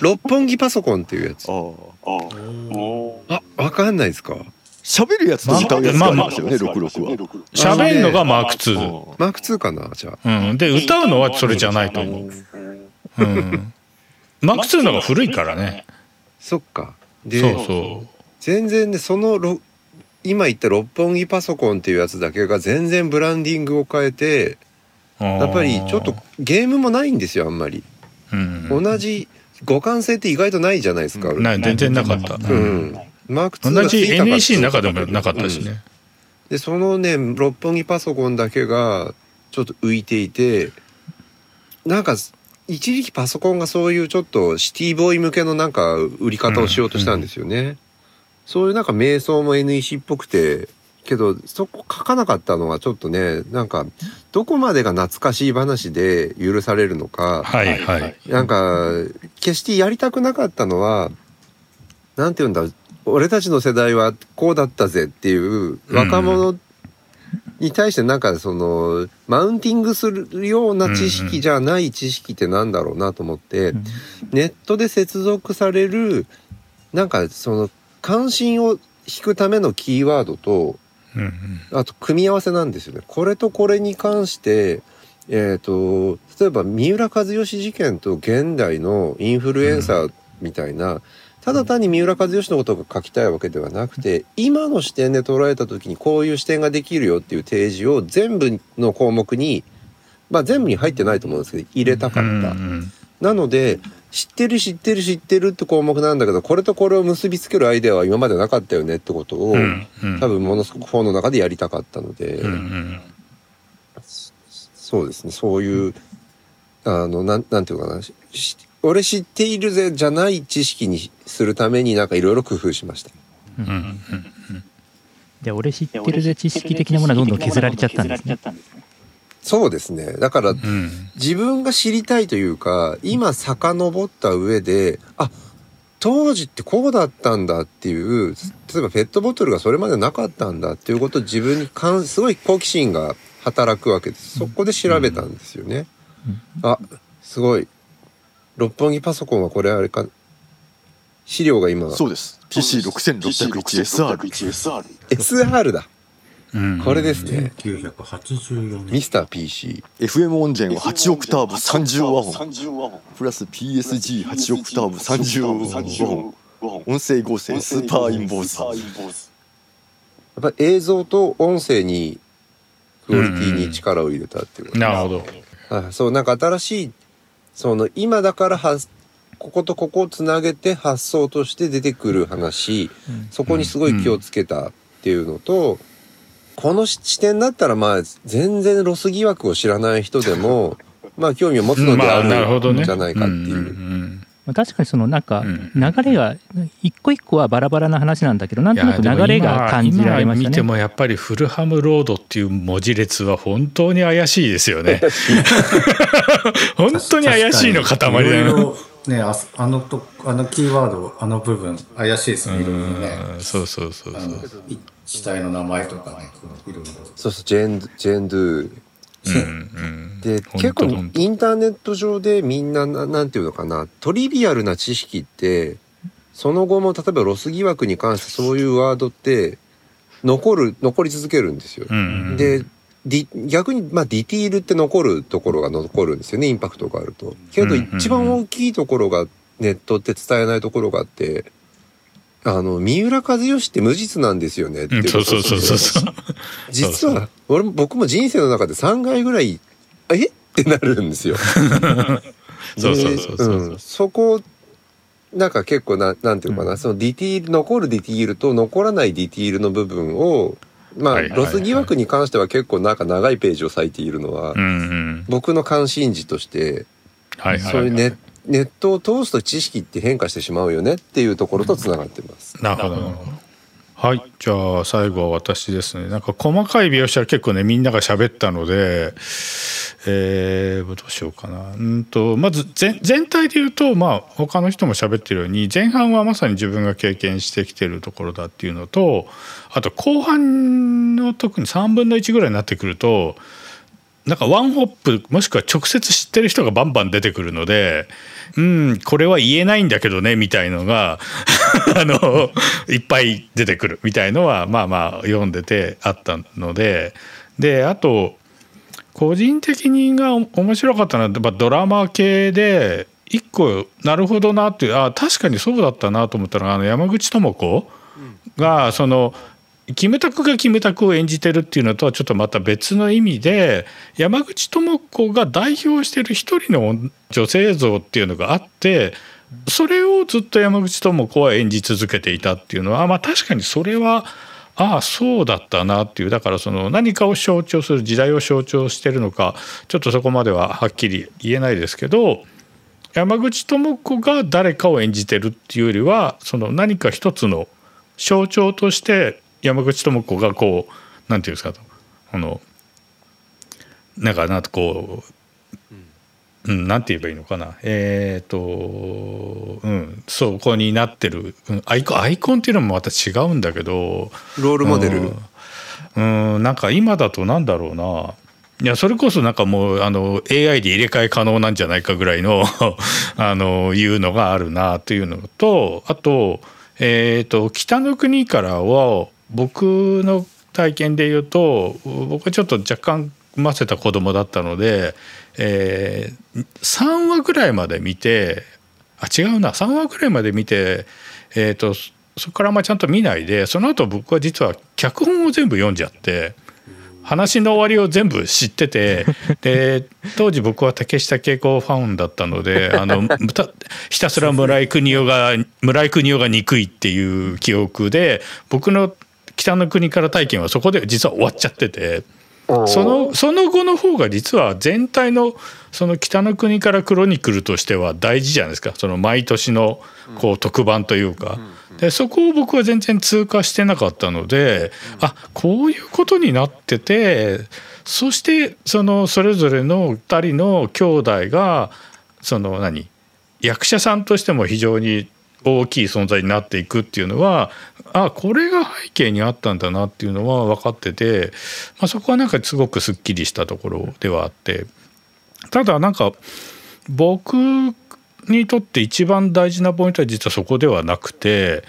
Speaker 3: 六本木パソコンっていうやつ
Speaker 1: ああ。
Speaker 3: あわかんないですか？
Speaker 1: 喋るやつと歌うやつがありますよね、66は。
Speaker 2: 喋るのがマーク2。
Speaker 3: マーク2かな？じゃあ
Speaker 2: うん。で歌うのはそれじゃないと思う。うん。マーク2の方が古いからね。
Speaker 3: そっかで
Speaker 2: そうそ
Speaker 3: 全然ねそのろ今言った六本木パソコンっていうやつだけが全然ブランディングを変えて
Speaker 2: う。
Speaker 3: やっぱりちょっとゲームもないんですよあんまり、
Speaker 2: うん。
Speaker 3: 同じ互換性って意外とないじゃないですか、
Speaker 2: ない全然なかった。
Speaker 3: うん。マーク2
Speaker 2: 同じ NEC の中でもなかったしね。
Speaker 3: でそのね六本木パソコンだけがちょっと浮いていてなんか一時期パソコンがそういうちょっとシティボーイ向けのなんか売り方をしようとしたんですよね、そういうなんか瞑想も NEC っぽくてけどそこ書かなかったのはちょっとねなんかどこまでが懐かしい話で許されるのか、
Speaker 2: はいはい。
Speaker 3: なんか決してやりたくなかったのはなんて言うんだ俺たちの世代はこうだったぜっていう若者に対してなんかそのマウンティングするような知識じゃない知識ってなんだろうなと思ってネットで接続されるなんかその関心を引くためのキーワードと
Speaker 2: うんうん
Speaker 3: あと組み合わせなんですよね。これとこれに関して、えっ、と、例えば三浦知良事件と現代のインフルエンサーみたいな、ただ単に三浦知良のことが書きたいわけではなくて、今の視点で捉えた時にこういう視点ができるよっていう提示を全部の項目に、まあ全部に入ってないと思うんですけど、入れたかった。
Speaker 2: うんうん
Speaker 3: なので、知ってる知ってる知ってるって項目なんだけど、これとこれを結びつけるアイデアは今までなかったよねってことを、
Speaker 2: うんうん。
Speaker 3: 多分ものすごく本の中でやりたかったので、
Speaker 2: うんうん
Speaker 3: そうですねそういうあのなんなんていうのかな俺知っているぜじゃない知識にするためになんかいろいろ工夫しました
Speaker 2: うんうん
Speaker 5: じゃあ俺知ってるぜ知識的なものはどんどん削られちゃったんですね。
Speaker 3: そうですね。だから
Speaker 2: うん。
Speaker 3: 自分が知りたいというか今遡った上であ当時ってこうだったんだっていう例えばペットボトルがそれまでなかったんだっていうことを自分に関すごい好奇心が働くわけです。そこで調べたんですよね、あすごい。六本木パソコンはこれあれか。資料が今。
Speaker 1: そうです。PC6601SR。
Speaker 3: SR だ
Speaker 2: うん
Speaker 3: これですね
Speaker 4: 1984年
Speaker 3: ミスター PC
Speaker 1: FM 音源は8オクターブ30和音。プラス PSG8 オクターブ30和音。音声合成スーパーインボーズ。
Speaker 3: やっぱ映像と音声にクオリティに力を入れたっていうこと
Speaker 2: なるほど。
Speaker 3: はい、そうなんか新しいその今だから発こことここをつなげて発想として出てくる話そこにすごい気をつけたっていうのと、この視点だったらまあ全然ロス疑惑を知らない人でも まあ興味を持つのであ
Speaker 2: る
Speaker 3: んじゃないかっていう。
Speaker 5: 確かにそのなんか
Speaker 2: うん
Speaker 5: 流れが一個一個はバラバラな話なんだけどなんとなく流れが感じられましたね。
Speaker 2: 今見てもやっぱりフルハムロードっていう文字列は本当に怪しいですよね。本当に怪しいの塊だよ。
Speaker 4: ろね、ああのとあのキーワード、あの部分、怪しいですね、ね。
Speaker 2: うんそうそうそうそう
Speaker 4: あの。死体の名前とかね、いろいろ。
Speaker 3: そうそう、ジェン、ジェンドゥ。
Speaker 2: うんうん
Speaker 3: で、結構インターネット上でみんなな、なんていうのかな、トリビアルな知識って、その後も例えばロス疑惑に関してそういうワードって、残る、残り続けるんですよ。
Speaker 2: うんうん
Speaker 3: で、逆に、まあ、ディティールって残るところが残るんですよね、インパクトがあると。けど、一番大きいところが、ネットって伝えないところがあって、あの、三浦知良って無実なんですよねっていううん
Speaker 2: そうそうそうそうそう。
Speaker 3: 実
Speaker 2: そう
Speaker 3: は、俺も、僕も人生の中で3回ぐらい、え？ってなるんですよ。
Speaker 2: そうそうそうそう
Speaker 3: でんそこ、なんか結構な、なんていうのかな、そのディティール、残るディティールと残らないディティールの部分を、まあ、ロス疑惑に関しては結構なんか長いページを割いているのは、
Speaker 2: うんうん。
Speaker 3: 僕の関心事として、
Speaker 2: はいはい。
Speaker 3: そういうネネットを通すと知識って変化してしまうよねっていうところとつながってます。
Speaker 2: なるほどなるほど。はいじゃあ最後は私ですねなんか細かい描写は結構ねみんなが喋ったのでえー、どうしようかなうんとまず全全体で言うとまあ他の人も喋ってるように前半はまさに自分が経験してきてるところだっていうのとあと後半の特に3分の1ぐらいになってくるとなんかワンホップもしくは直接知ってる人がバンバン出てくるのでうんこれは言えないんだけどねみたいのが あのいっぱい出てくるみたいのはまあまあ読んでてあったのでであと個人的にが面白かったのはドラマ系で一個なるほどなっていうあ確かにそうだったなと思ったのがあの山口智子がそのキムタクがキムタクを演じてるっていうのとはちょっとまた別の意味で山口智子が代表してる一人の女性像っていうのがあってそれをずっと山口智子は演じ続けていたっていうのはまあ確かにそれはああそうだったなっていう。だからその何かを象徴する時代を象徴してるのかちょっとそこまでははっきり言えないですけど山口智子が誰かを演じてるっていうよりはその何か一つの象徴として山口智子がこうなんていうんですかあのなんかなんかこう、うん、なんて言えばいいのかな。えっ、とうんそこになってる、うんアイコンアイコンっていうのもまた違うんだけど。
Speaker 3: ロールモデル。
Speaker 2: うんうんなんか今だとなんだろうな。いやそれこそなんかもうあの AI で入れ替え可能なんじゃないかぐらいの あのいうのがあるなというのとあと,、えー、と北の国からは僕の体験で言うと僕はちょっと若干産ませた子供だったので、えー3話ぐらいまで見てあ違うな3話ぐらいまで見て、えー、とそこからあんまちゃんと見ないでその後僕は実は脚本を全部読んじゃって。話の終わりを全部知っててで当時僕は竹下恵子ファンだったのであのひたすら村井邦夫が村井邦夫が憎いっていう記憶で僕の北の国から体験はそこで実は終わっちゃってて。そのその後の方が実は全体のその北の国からクロニクルとしては大事じゃないですか。その毎年のこう特番というか。でそこを僕は全然通過してなかったのであこういうことになっててそしてそのそれぞれの2人の兄弟がその何役者さんとしても非常に大きい存在になっていくっていうのはあこれが背景にあったんだなっていうのは分かってて、まあ、そこはなんかすごくすっきりしたところではあってただなんか僕にとって一番大事なポイントは実はそこではなくて。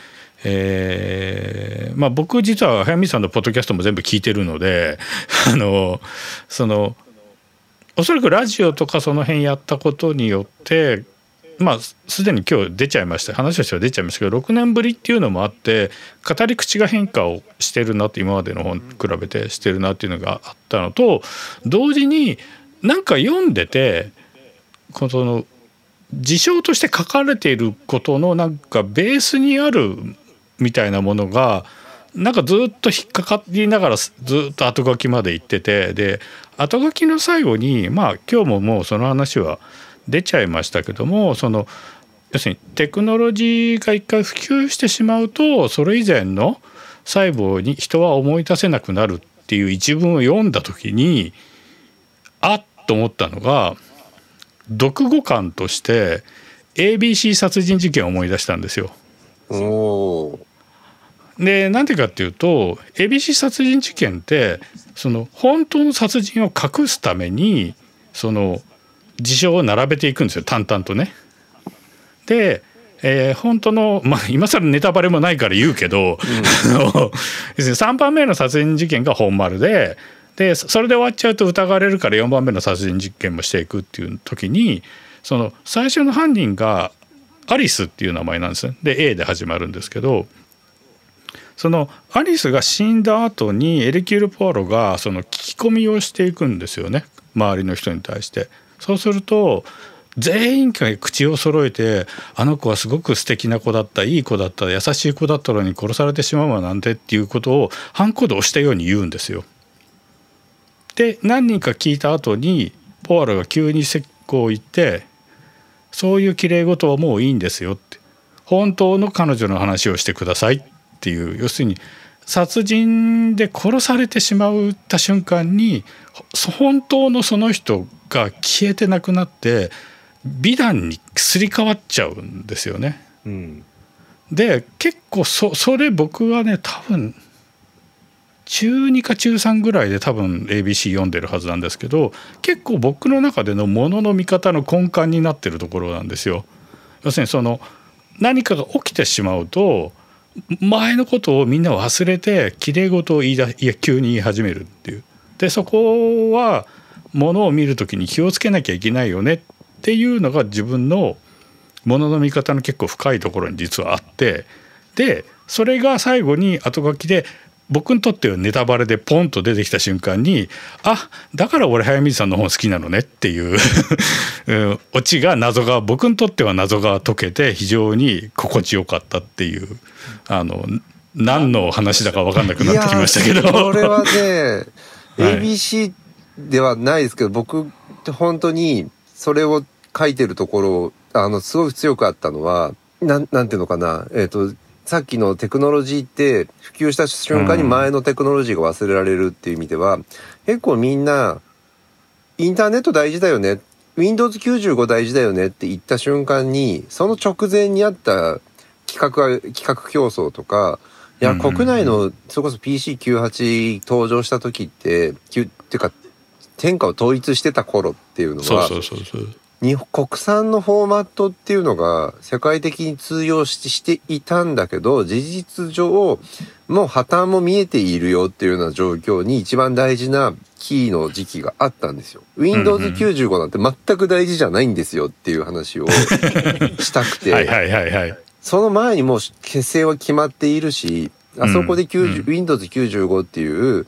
Speaker 2: えーまあ、僕実は早見さんのポッドキャストも全部聞いてるので あのそのおそらくラジオとかその辺やったことによってまあすでに今日出ちゃいました。話としては出ちゃいましたけど6年ぶりっていうのもあって語り口が変化をしてるなって今までの本比べてしてるなっていうのがあったのと同時になんか読んでてこの事象として書かれていることのなんかベースにあるみたいなものがなんかずっと引っかかりながらずっと後書きまで行っててで後書きの最後にまあ今日ももうその話は出ちゃいましたけどもその要するにテクノロジーが一回普及してしまうとそれ以前の細胞に人は思い出せなくなるっていう一文を読んだ時にあっと思ったのが読後感として ABC 殺人事件を思い出したんですよ。
Speaker 3: お
Speaker 2: でなんでかっていうと ABC 殺人事件ってその本当の殺人を隠すためにその事象を並べていくんですよ淡々とね。で、えー、本当のまあ今更ネタバレもないから言うけど、うん、3番目の殺人事件が本丸ででそれで終わっちゃうと疑われるから4番目の殺人実験もしていくっていう時にその最初の犯人がアリスっていう名前なんですねで A で始まるんですけどそのアリスが死んだ後にエレキュール・ポアロがその聞き込みをしていくんですよね周りの人に対して。そうすると全員が口を揃えてあの子はすごく素敵な子だったいい子だった優しい子だったのに殺されてしまうわなんてっていうことをハンコで押したように言うんですよ。で何人か聞いた後にポアロが急に石膏を言って「そういうきれい事はもういいんですよ」って「本当の彼女の話をしてください」っていう要するに殺人で殺されてしまった瞬間に本当のその人が消えてなくなって美談にすり替わっちゃうんですよね。うん、で結構そそれ僕はね多分中2か中3ぐらいで多分 ABC 読んでるはずなんですけど結構僕の中でのものの見方の根幹になってるところなんですよ。要するにその何かが起きてしまうと前のことをみんな忘れてきれい事を言いだいや急に言い始めるっていう。でそこはものを見る時に気をつけなきゃいけないよねっていうのが自分のものの見方の結構深いところに実はあってでそれが最後に後書きで僕にとってはネタバレでポンと出てきた瞬間にあだから俺早水さんの本好きなのねっていう オチが謎が僕にとっては謎が解けて非常に心地よかったっていうあの何の話だか分かんなくなってきましたけど。
Speaker 3: これはね、ABC ではないですけど僕って本当にそれを書いてるところあのすごく強くあったのはなんなんていうのかなえっ、ー、とさっきのテクノロジーって普及した瞬間に前のテクノロジーが忘れられるっていう意味では、結構みんなインターネット大事だよね。Windows95 大事だよねって言った瞬間にその直前にあった企画企画競争とかいや国内のそれこそ PC98 登場した時ってっていうか天下を統一してた頃っていうのはに国産のフォーマットっていうのが世界的に通用ししていたんだけど事実上もう破綻も見えているよっていうような状況に一番大事なキーの時期があったんですよ。Windows 95なんて全く大事じゃないんですよっていう話を したくて。その前にもう結成は決まっているしあそこで、うん、Windows 95っていう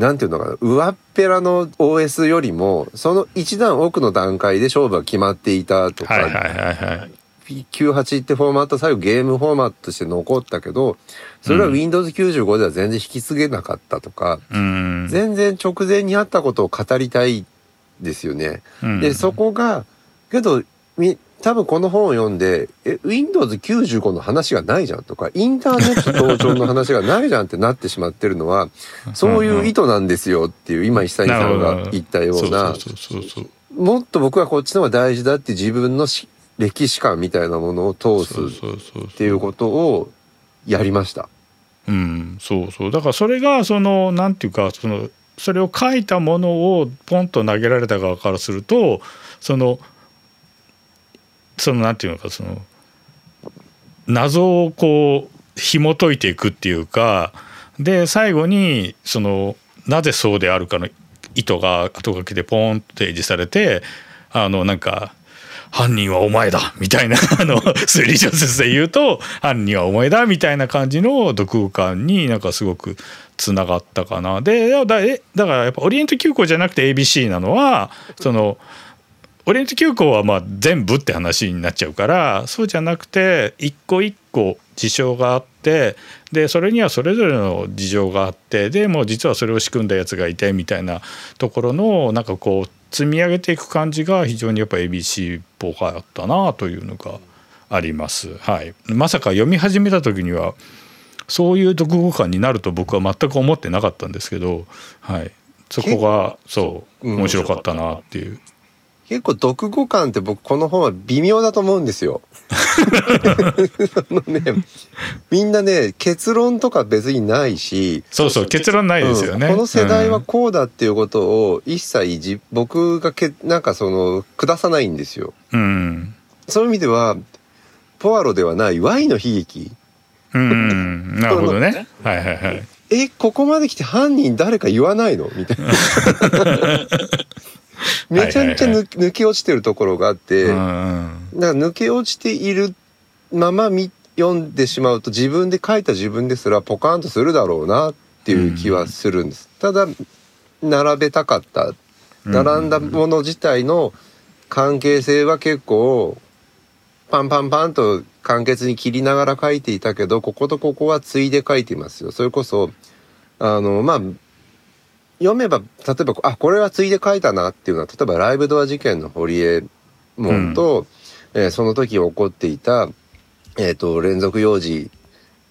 Speaker 3: なんていうのかな、上っぺらの OS よりも、その一段奥の段階で勝負が決まっていたとか、はいはいはいはい、98ってフォーマット最後ゲームフォーマットとして残ったけど、それは Windows95 では全然引き継げなかったとか、うん、全然直前にあったことを語りたいですよね。うん、で、そこが、けど、多分この本を読んで、え、Windows95 の話がないじゃんとか、インターネット登場の話がないじゃんってなってしまってるのは、そういう意図なんですよっていう、今、久井さんが言ったような、もっと僕はこっちの方が大事だって自分の歴史観みたいなものを通すっていうことをやりました。
Speaker 2: うん、そうそう。だからそれが、その、なんていうか、その、それを書いたものをポンと投げられた側からすると、その、そのなんていうのかその謎をこう紐解いていくっていうかで最後にそのなぜそうであるかの意図が後書きでポンと提示されてあのなんか犯人はお前だみたいな あの推理小説で言うと犯人はお前だみたいな感じの読後感になんかすごくつながったかなでだだからやっぱオリエント急行じゃなくて ABC なのはその。オリエント急行はまあ全部って話になっちゃうからそうじゃなくて一個一個事象があってでそれにはそれぞれの事情があってでもう実はそれを仕組んだやつがいてみたいなところのなんかこう積み上げていく感じが非常にやっぱ ABC っぽかったなというのがあります。はい、まさか読み始めた時にはそういう読後感になると僕は全く思ってなかったんですけど、はい、そこがそう面白かったなっていう。
Speaker 3: 結構読後感って僕この本は微妙だと思うんですよ。あのね、みんなね結論とか別にないし、
Speaker 2: そうそう結論ないですよね。
Speaker 3: うんこの世代は
Speaker 2: うん
Speaker 3: こうだっていうことを一切じ僕がけなんかその下さないんですよ。
Speaker 2: うん
Speaker 3: そういう意味ではポアロではない Y の悲劇。
Speaker 2: うん、なるほどね。はいはいはい。
Speaker 3: えここまで来て犯人誰か言わないの？みたいな。めちゃめちゃ抜抜け落ちてるところがあって。
Speaker 2: うん
Speaker 3: だから抜け落ちているまま見読んでしまうと自分で書いた自分ですらポカーンとするだろうなっていう気はするんです。ただ並べたかった並んだもの自体の関係性は結構パンパンパンと簡潔に切りながら書いていたけどこことここはついで書いていますよ。それこそあのまあ読めば例えばあこれはついで書いたなっていうのは例えばライブドア事件の堀江門と、えーその時起こっていた、えー、と連続幼児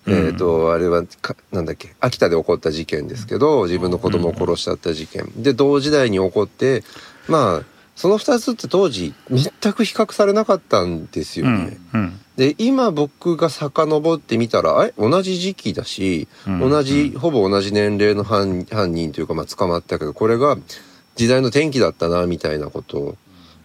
Speaker 3: えーとあれはかなんだっけ秋田で起こった事件ですけど自分の子供を殺しちゃった事件、で同時代に起こってまあその2つって当時全く比較されなかったんですよ
Speaker 2: う
Speaker 3: ね。
Speaker 2: んうん。
Speaker 3: で今僕が遡ってみたらえ同じ時期だし、
Speaker 2: うん
Speaker 3: 同じほぼ同じ年齢の犯犯人というか、まあ、捕まったけどこれが時代の転機だったなみたいなこと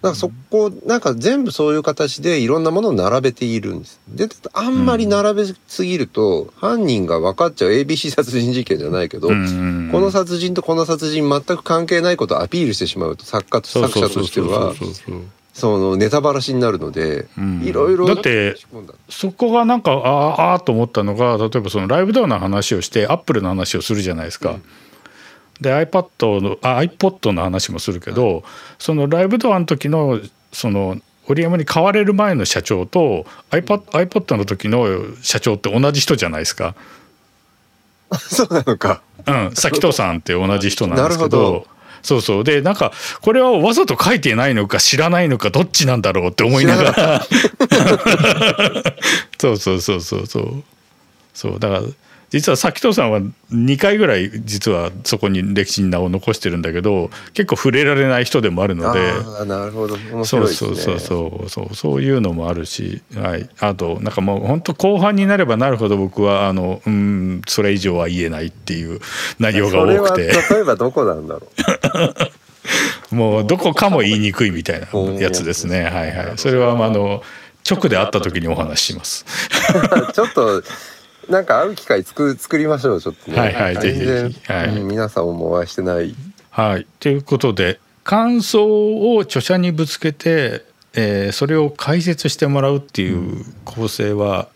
Speaker 3: をなんかそこなんか全部そういう形でいろんなものを並べているんです。であんまり並べすぎると、犯人が分かっちゃう ABC 殺人事件じゃないけど、
Speaker 2: うん
Speaker 3: この殺人とこの殺人全く関係ないことをアピールしてしまうと作家と作者としては
Speaker 2: そ
Speaker 3: のネタバラシになるので、
Speaker 2: うん。
Speaker 3: いろいろ
Speaker 2: だってそこがなんかあーあーと思ったのが例えばそのライブドアの話をしてアップルの話をするじゃないですか。で iPad のあ iPod の話もするけど、そのライブドアの時のその織山に買われる前の社長と iPad, iPod の時の社長って同じ人じゃないですか。
Speaker 3: そうなのか。
Speaker 2: うん、崎戸さんって同じ人なんですけど。そうそう。でなんかこれはわざと書いてないのか知らないのかどっちなんだろうって思いながら。そうそうそうそうそう。そう。だから実は崎戸さんは2回ぐらい実はそこに歴史に名を残してるんだけど結構触れられない人でもあるので。
Speaker 3: ああなるほど。面
Speaker 2: そう。そうそうそうそう。そういうのもあるし、はい、あとなんかもう本当後半になればなるほど僕はあのうんそれ以上は言えないっていう内容が
Speaker 3: それは
Speaker 2: 多くて
Speaker 3: 例えばどこなんだろう。
Speaker 2: もうどこかも言いにくいみたいなやつですね。はいはい。それはまああの直で会った時にお話しします。
Speaker 3: ちょっとなんか会う機会作作りましょうちょっとね。
Speaker 2: はいはいぜひぜ
Speaker 3: 全
Speaker 2: ひはい。
Speaker 3: 皆さんもお会いしてない。
Speaker 2: はい。ということで感想を著者にぶつけて、えーそれを解説してもらうっていう構成は、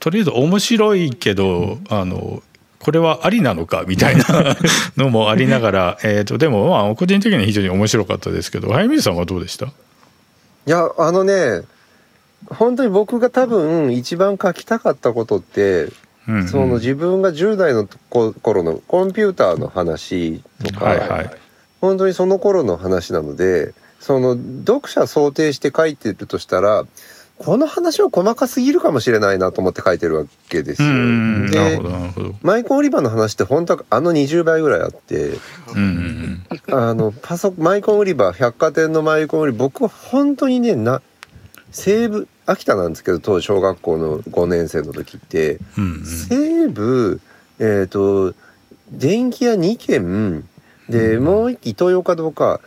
Speaker 2: とりあえず面白いけどあのこれはありなのかみたいな のもありながら、えー、とでもまあ個人的には非常に面白かったですけど早水さんはどうでした？
Speaker 3: いやあのね本当に僕が多分一番書きたかったことって、
Speaker 2: うんうん。
Speaker 3: その自分が10代のこ頃のコンピューターの話とか、
Speaker 2: はいはい。
Speaker 3: 本当にその頃の話なのでその読者想定して書いてるとしたらこの話は細かすぎるかもしれないなと思って書いてるわけです
Speaker 2: う
Speaker 3: よ。
Speaker 2: んなる
Speaker 3: でマイコン・オリバーの話って本当はあの20倍ぐらいあってあのパソマイコン・オリバー百貨店のマイコン・オリバー僕は本当にねな西部秋田なんですけど当時小学校の5年生の時って
Speaker 2: うんうん。
Speaker 3: 西部えっ、と電気屋2軒で、もう一機イトーヨーカドーか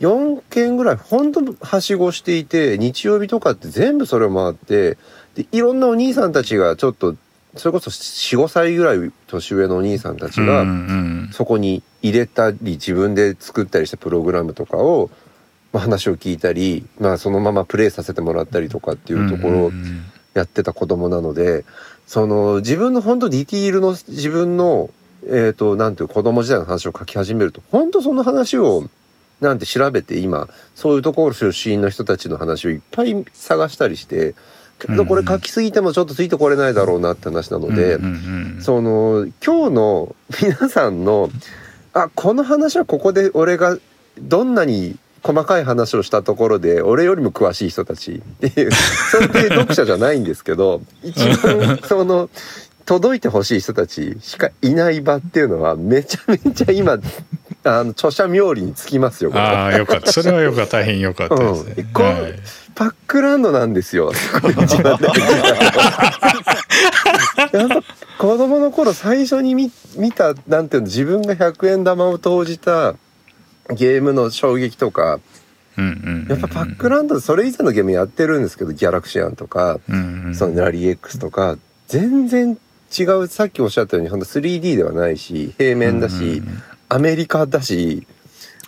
Speaker 3: 4軒ぐらい本当はしごしていて日曜日とかって全部それを回ってでいろんなお兄さんたちがちょっとそれこそ45歳ぐらい年上のお兄さんたちが、
Speaker 2: うんうん。
Speaker 3: そこに入れたり自分で作ったりしたプログラムとかを、まあ、話を聞いたり、まあ、そのままプレイさせてもらったりとかっていうところをやってた子供なのでその自分の本当ディティールの自分のえっ、となんていう子供時代の話を書き始めると本当その話をなんて調べて今そういうところ出身の人たちの話をいっぱい探したりしてけどこれ書きすぎてもちょっとついてこれないだろうなって話なので。その今日の皆さんのあこの話はここで俺がどんなに細かい話をしたところで俺よりも詳しい人たち。っていうそういう読者じゃないんですけど 一番その届いてほしい人たちしかいない場っていうのはめちゃめちゃ今あの著者冥利につきますよ
Speaker 2: ああよかった。それはよかった。大変よかったですね、
Speaker 3: うん。こう
Speaker 2: はい。
Speaker 3: パックランドなんですよ。やっぱ子供の頃最初に見見たなんていうの自分が100円玉を投じたゲームの衝撃とかやっぱパックランドそれ以前のゲームやってるんですけどギャラクシアンとか
Speaker 2: うんうん
Speaker 3: そのラリー X とか全然違うさっきおっしゃったようにほんと 3D ではないし平面だしアメリカだし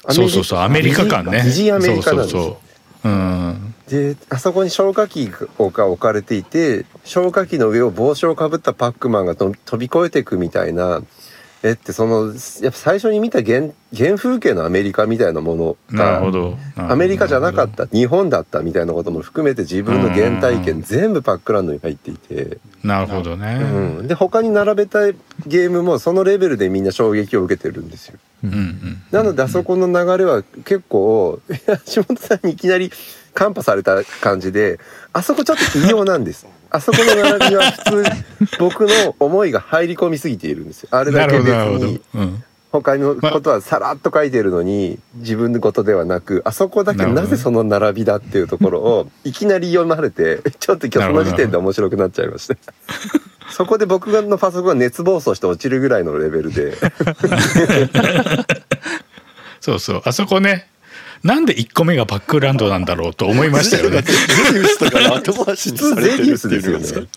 Speaker 2: そうそうそうアメリカ感ね。
Speaker 3: 疑似アメリカなんですよ。
Speaker 2: そうそうそう。うん。
Speaker 3: であそこに消火器が置かれていて消火器の上を帽子をかぶったパックマンがと飛び越えていくみたいなえってそのやっぱ最初に見た原原風景のアメリカみたいなものがアメリカじゃなかった日本だったみたいなことも含めて自分の原体験全部パックランドに入っていて、
Speaker 2: なるほどね、
Speaker 3: うん、で他に並べたゲームもそのレベルでみんな衝撃を受けてるんですよ。
Speaker 2: うんうん。
Speaker 3: なのであそこの流れは結構 橋本さんにいきなりカンパされた感じであそこちょっと異様なんです。あそこの並びは普通僕の思いが入り込みすぎているんですよ。あれだけ別に、
Speaker 2: うん、
Speaker 3: 他のことはさらっと書いてるのに自分のことではなくあそこだけ
Speaker 2: な
Speaker 3: ぜその並びだっていうところをいきなり読まれてちょっと今日その時点で面白くなっちゃいました。そこで僕のパソコンが熱暴走して落ちるぐらいのレベルで
Speaker 2: そうそうあそこねなんで1個目がバックランドなんだろうと思いましたよね。
Speaker 1: ゼビウスとかの後回しにされてるっていうのがさ
Speaker 3: 普通ゼビウスですよね。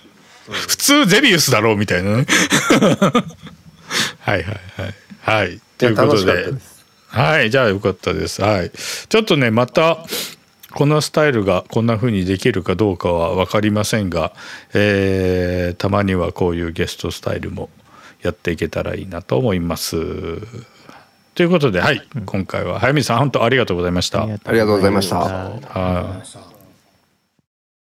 Speaker 2: 普通ゼビウスだろうみたいなね。はいはいはい。はい。ということで。はいじゃあよかったです。はい。ちょっとねまたこのスタイルがこんな風にできるかどうかは分かりませんが、えーたまにはこういうゲストスタイルもやっていけたらいいなと思います。ということで、はい、今回は早見さん本当ありがとうございました。
Speaker 3: ありがとうございました。
Speaker 2: はい